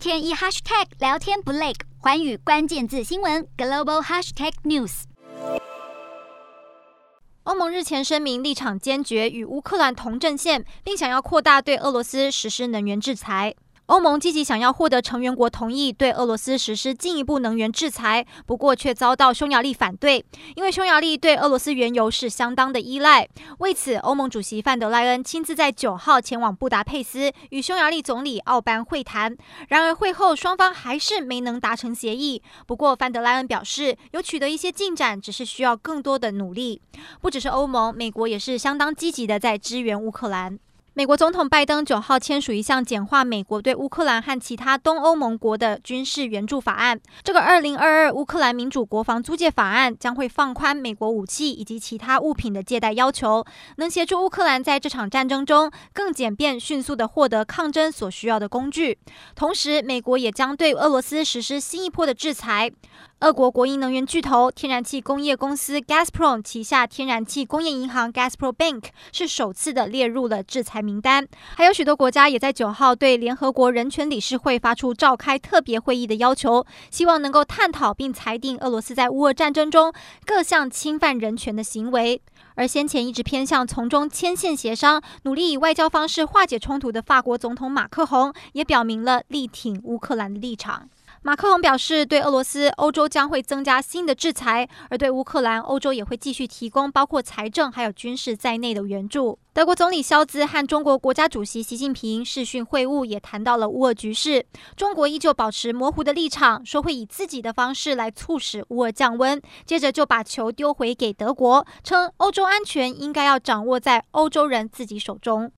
天一 hashtag 聊天不累，环宇关键字新闻 global hashtag news。欧盟日前声明立场坚决，与乌克兰同阵线，并想要扩大对俄罗斯实施能源制裁。欧盟积极想要获得成员国同意对俄罗斯实施进一步能源制裁，不过却遭到匈牙利反对，因为匈牙利对俄罗斯原油是相当的依赖。为此，欧盟主席范德赖恩亲自在九号前往布达佩斯与匈牙利总理奥班会谈。然而会后双方还是没能达成协议。不过范德赖恩表示有取得一些进展，只是需要更多的努力。不只是欧盟，美国也是相当积极的在支援乌克兰。美国总统拜登九号签署一项简化美国对乌克兰和其他东欧盟国的军事援助法案。这个二零二二乌克兰民主国防租借法案将会放宽美国武器以及其他物品的借贷要求，能协助乌克兰在这场战争中更简便、迅速地获得抗争所需要的工具。同时，美国也将对俄罗斯实施新一波的制裁。俄国国营能源巨头天然气工业公司 Gazprom 旗下天然气工业银行 Gazprom Bank 是首次的列入了制裁名单，还有许多国家也在九号对联合国人权理事会发出召开特别会议的要求，希望能够探讨并裁定俄罗斯在乌俄战争中各项侵犯人权的行为。而先前一直偏向从中牵线协商，努力以外交方式化解冲突的法国总统马克宏也表明了力挺乌克兰的立场。马克龙表示，对俄罗斯，欧洲将会增加新的制裁；而对乌克兰，欧洲也会继续提供包括财政还有军事在内的援助。德国总理肖兹和中国国家主席习近平视讯会晤，也谈到了乌俄局势。中国依旧保持模糊的立场，说会以自己的方式来促使乌俄降温。接着就把球丢回给德国，称欧洲安全应该要掌握在欧洲人自己手中。